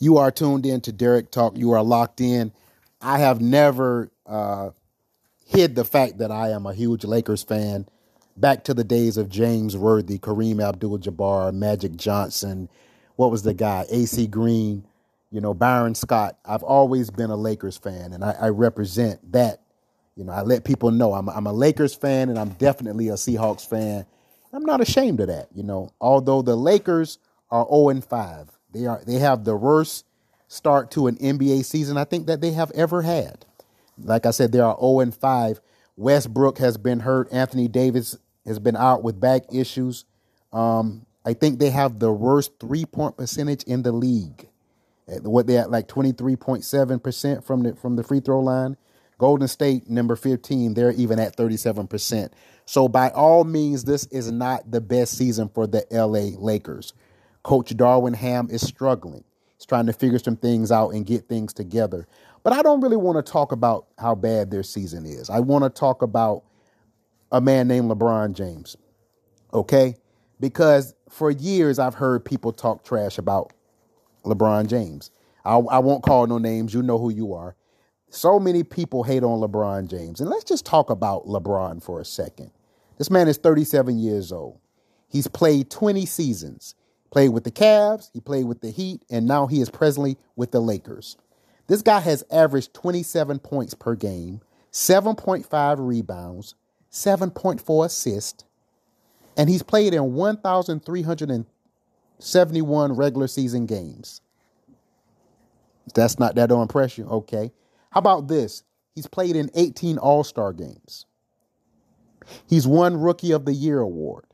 You are tuned in to Derrick Talk. You are locked in. I have never uh, hid the fact that I am a huge Lakers fan. Back to the days of James Worthy, Kareem Abdul-Jabbar, Magic Johnson. What was the guy? AC Green. You know, Byron Scott. I've always been a Lakers fan, and I, I represent that. You know, I let people know I'm, I'm a Lakers fan, and I'm definitely a Seahawks fan. I'm not ashamed of that. You know, although the Lakers are 0 and 5. They are they have the worst start to an NBA season I think that they have ever had. Like I said, they are 0 and 5. Westbrook has been hurt. Anthony Davis has been out with back issues. Um, I think they have the worst three point percentage in the league. What they at like 23.7% from the from the free throw line. Golden State, number 15, they're even at 37%. So, by all means, this is not the best season for the LA Lakers. Coach Darvin Ham is struggling. He's trying to figure some things out and get things together. But I don't really want to talk about how bad their season is. I want to talk about a man named LeBron James. Okay? Because for years I've heard people talk trash about LeBron James. I, I won't call no names. You know who you are. So many people hate on LeBron James. And let's just talk about LeBron for a second. This man is 37 years old. He's played 20 seasons. Played with the Cavs, he played with the Heat, and now he is presently with the Lakers. This guy has averaged 27 points per game, 7.5 rebounds, 7.4 assists, and he's played in 1,371 regular season games. That's not that don't impress you. Okay. How about this? He's played in 18 All-Star games. He's won Rookie of the Year award.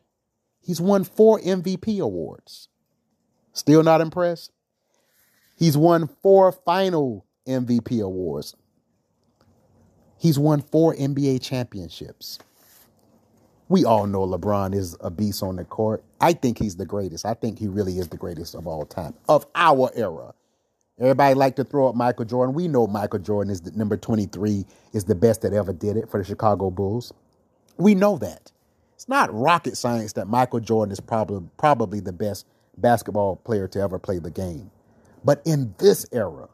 He's won four MVP awards. Still not impressed? He's won four final MVP awards. He's won four NBA championships. We all know LeBron is a beast on the court. I think he's the greatest. I think he really is the greatest of all time, of our era. Everybody like to throw up Michael Jordan. We know Michael Jordan is the number 23 is the best that ever did it for the Chicago Bulls. We know that. It's not rocket science that Michael Jordan is probably probably the best basketball player to ever play the game. But in this era,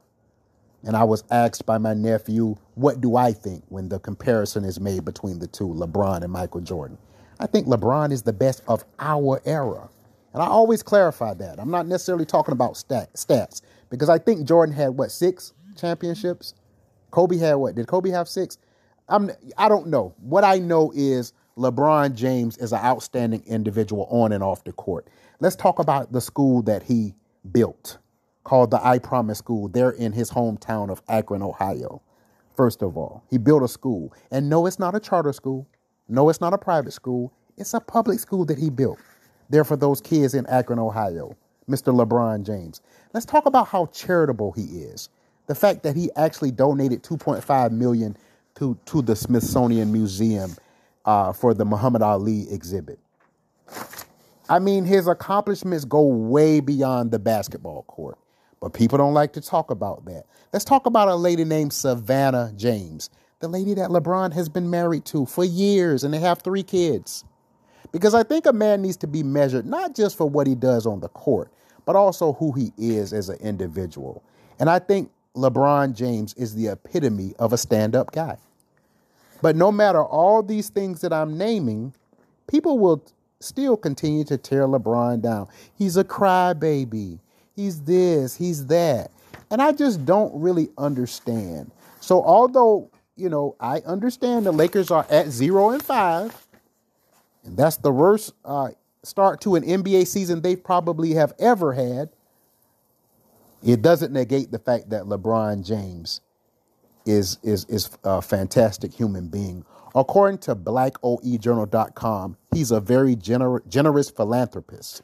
and I was asked by my nephew, what do I think when the comparison is made between the two, LeBron and Michael Jordan? I think LeBron is the best of our era. And I always clarify that. I'm not necessarily talking about stat, stats because I think Jordan had what, six championships? Kobe had what? Did Kobe have six? I'm I don't know. What I know is LeBron James is an outstanding individual on and off the court. Let's talk about the school that he built called the I Promise School. They're in his hometown of Akron, Ohio. First of all, he built a school. And no, it's not a charter school. No, it's not a private school. It's a public school that he built. There for those kids in Akron, Ohio. Mr. LeBron James. Let's talk about how charitable he is. The fact that he actually donated 2.5 million to, to the Smithsonian Museum uh, for the Muhammad Ali exhibit. I mean, his accomplishments go way beyond the basketball court, but people don't like to talk about that. Let's talk about a lady named Savannah James, the lady that LeBron has been married to for years, and they have three kids. Because I think a man needs to be measured not just for what he does on the court, but also who he is as an individual. And I think LeBron James is the epitome of a stand up guy. But no matter all these things that I'm naming, people will still continue to tear LeBron down. He's a crybaby. He's this, he's that. And I just don't really understand. So although, you know, I understand the Lakers are at 0 and 5, and that's the worst uh, start to an NBA season they probably have ever had. It doesn't negate the fact that LeBron James is is is a fantastic human being. According to blackoejournal.com, he's a very gener- generous philanthropist.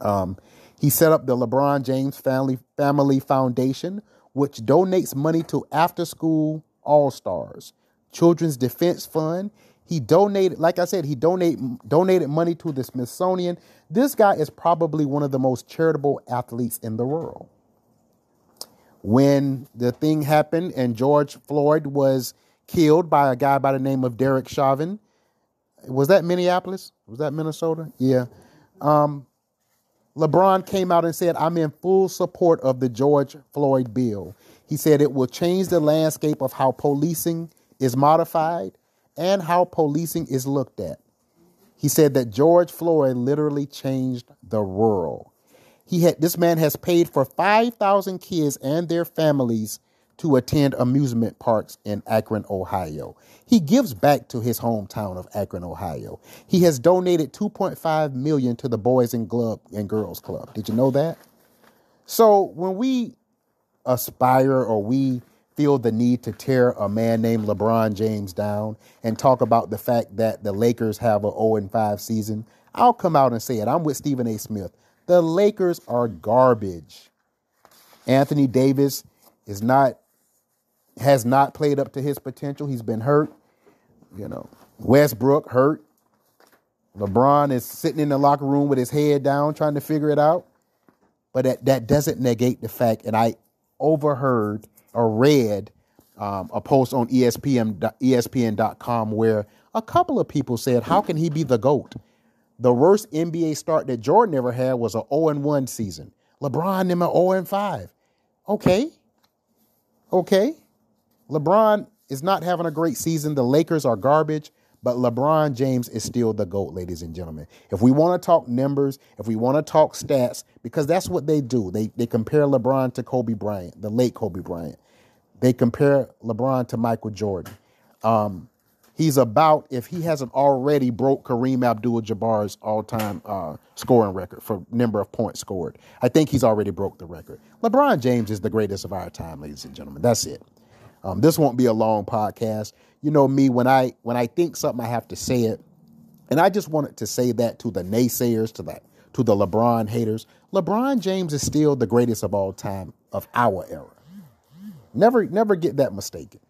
Um, he set up the LeBron James Family Family Foundation, which donates money to after school all stars, Children's Defense Fund. He donated, like I said, he donate, donated money to the Smithsonian. This guy is probably one of the most charitable athletes in the world when the thing happened and George Floyd was killed by a guy by the name of Derek Chauvin. Was that Minneapolis? Was that Minnesota? Yeah. Um, LeBron came out and said, I'm in full support of the George Floyd bill. He said it will change the landscape of how policing is modified and how policing is looked at. He said that George Floyd literally changed the world. He had this man has paid for 5,000 kids and their families to attend amusement parks in Akron, Ohio. He gives back to his hometown of Akron, Ohio. He has donated 2.5 million to the Boys and Club and Girls Club. Did you know that? So when we aspire or we feel the need to tear a man named LeBron James down and talk about the fact that the Lakers have a 0 5 season, I'll come out and say it. I'm with Stephen A. Smith. The Lakers are garbage. Anthony Davis is not has not played up to his potential. He's been hurt. You know, Westbrook hurt. LeBron is sitting in the locker room with his head down trying to figure it out. But that, that doesn't negate the fact, and I overheard or read um, a post on ESPN, ESPN.com where a couple of people said, How can he be the GOAT? The worst NBA start that Jordan ever had was a 0 1 season. LeBron them an 0 5. Okay. Okay. LeBron is not having a great season. The Lakers are garbage, but LeBron James is still the GOAT, ladies and gentlemen. If we want to talk numbers, if we want to talk stats, because that's what they do, they, they compare LeBron to Kobe Bryant, the late Kobe Bryant. They compare LeBron to Michael Jordan. Um, he's about, if he hasn't already broke Kareem Abdul Jabbar's all time uh, scoring record for number of points scored. I think he's already broke the record. LeBron James is the greatest of our time, ladies and gentlemen. That's it. Um, this won't be a long podcast. You know me when I when I think something, I have to say it, and I just wanted to say that to the naysayers, to that to the LeBron haters. LeBron James is still the greatest of all time of our era. Never never get that mistaken.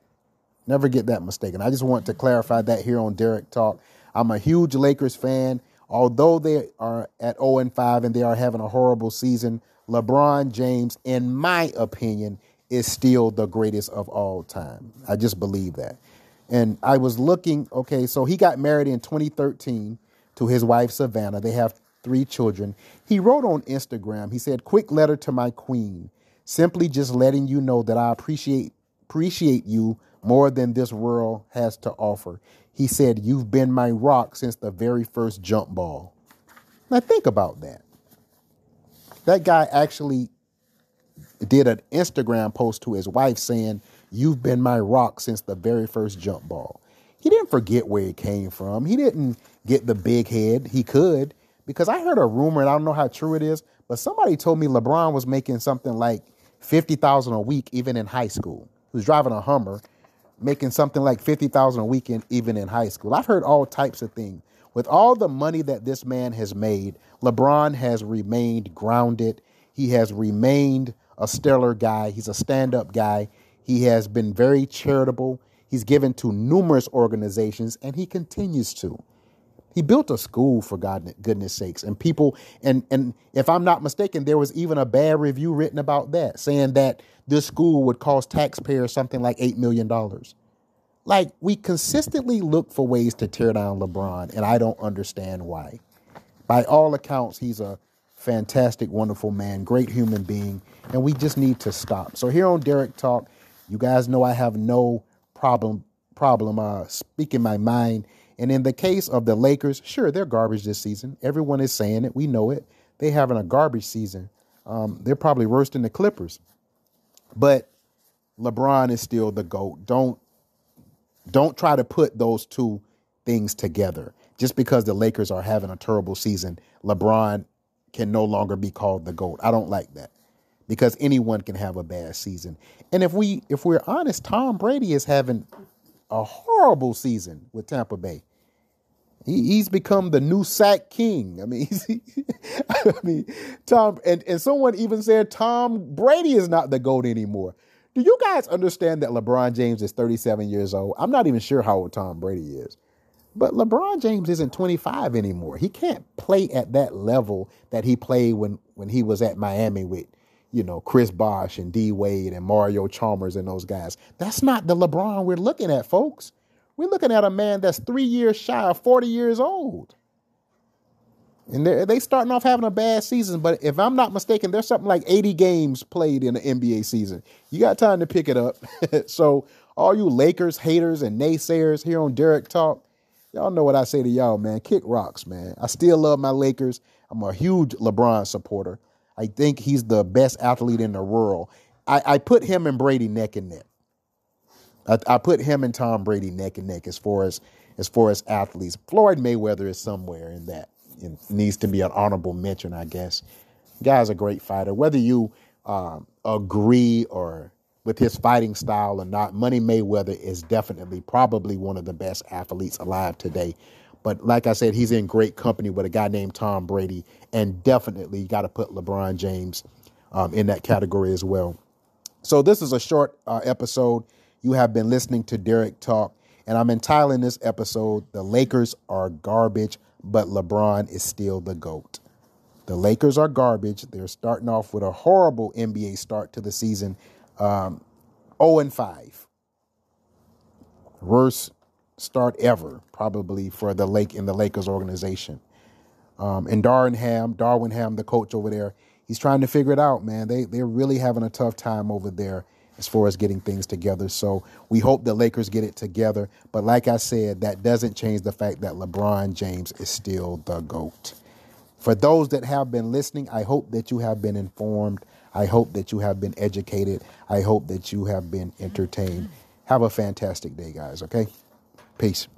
Never get that mistaken. I just want to clarify that here on Derrick Talk. I'm a huge Lakers fan. Although they are at 0 and 5 and they are having a horrible season, LeBron James, in my opinion, is still the greatest of all time. I just believe that. And I was looking, okay, so he got married in 2013 to his wife, Savannah. They have three children. He wrote on Instagram, he said, Quick letter to my queen. Simply just letting you know that I appreciate appreciate you more than this world has to offer. He said, You've been my rock since the very first jump ball. Now think about that. That guy actually did an Instagram post to his wife saying, You've been my rock since the very first jump ball. He didn't forget where he came from. He didn't get the big head. He could, because I heard a rumor, and I don't know how true it is, but somebody told me LeBron was making something like 50000 a week, even in high school. He was driving a Hummer, making something like 50000 a weekend even in high school. I've heard all types of things. With all the money that this man has made, LeBron has remained grounded. He has remained a stellar guy. He's a stand up guy. He has been very charitable. He's given to numerous organizations and he continues to. He built a school for God goodness sakes. And people and and if I'm not mistaken, there was even a bad review written about that, saying that this school would cost taxpayers something like eight million dollars. Like we consistently look for ways to tear down LeBron, and I don't understand why. By all accounts, he's a fantastic, wonderful man, great human being, and we just need to stop. So here on Derrick Talk, you guys know I have no problem problem uh, speaking my mind. And in the case of the Lakers, sure, they're garbage this season. Everyone is saying it. We know it. They having a garbage season. Um, they're probably worse than the Clippers. But LeBron is still the GOAT. Don't don't try to put those two things together. Just because the Lakers are having a terrible season, LeBron can no longer be called the GOAT. I don't like that because anyone can have a bad season. And if we if we're honest, Tom Brady is having a horrible season with Tampa Bay. He, he's become the new sack king. I mean, I mean, Tom and, and someone even said Tom Brady is not the GOAT anymore. Do you guys understand that LeBron James is 37 years old? I'm not even sure how old Tom Brady is. But LeBron James isn't 25 anymore. He can't play at that level that he played when when he was at Miami with, you know, Chris Bosh and D Wade and Mario Chalmers and those guys. That's not the LeBron we're looking at, folks. We're looking at a man that's three years shy of 40 years old. And they they starting off having a bad season, but if I'm not mistaken, there's something like 80 games played in the NBA season. You got time to pick it up. so all you Lakers haters and naysayers here on Derrick Talk, y'all know what I say to y'all, man. Kick rocks, man. I still love my Lakers. I'm a huge LeBron supporter. I think he's the best athlete in the world. I, I put him and Brady neck and neck. I, I, put him and Tom Brady neck and neck as far as as far as athletes. Floyd Mayweather is somewhere in that. It needs to be an honorable mention, I guess. Guy's a great fighter. Whether you um, agree or with his fighting style or not, Money Mayweather is definitely probably one of the best athletes alive today. But like I said, he's in great company with a guy named Tom Brady, and definitely you got to put LeBron James um, in that category as well. So this is a short uh, episode. You have been listening to Derrick Talk, and I'm entitling this episode "The Lakers Are Garbage, but LeBron is still the goat." The Lakers are garbage. They're starting off with a horrible NBA start to the season, um, 0 and 5. Worst start ever, probably for the Lake in the Lakers organization. Um, and Darvin Ham, the coach over there, he's trying to figure it out, man. They they're really having a tough time over there as far as getting things together. So we hope the Lakers get it together. But like I said, that doesn't change the fact that LeBron James is still the GOAT. For those that have been listening, I hope that you have been informed. I hope that you have been educated. I hope that you have been entertained. Have a fantastic day, guys, okay? Peace.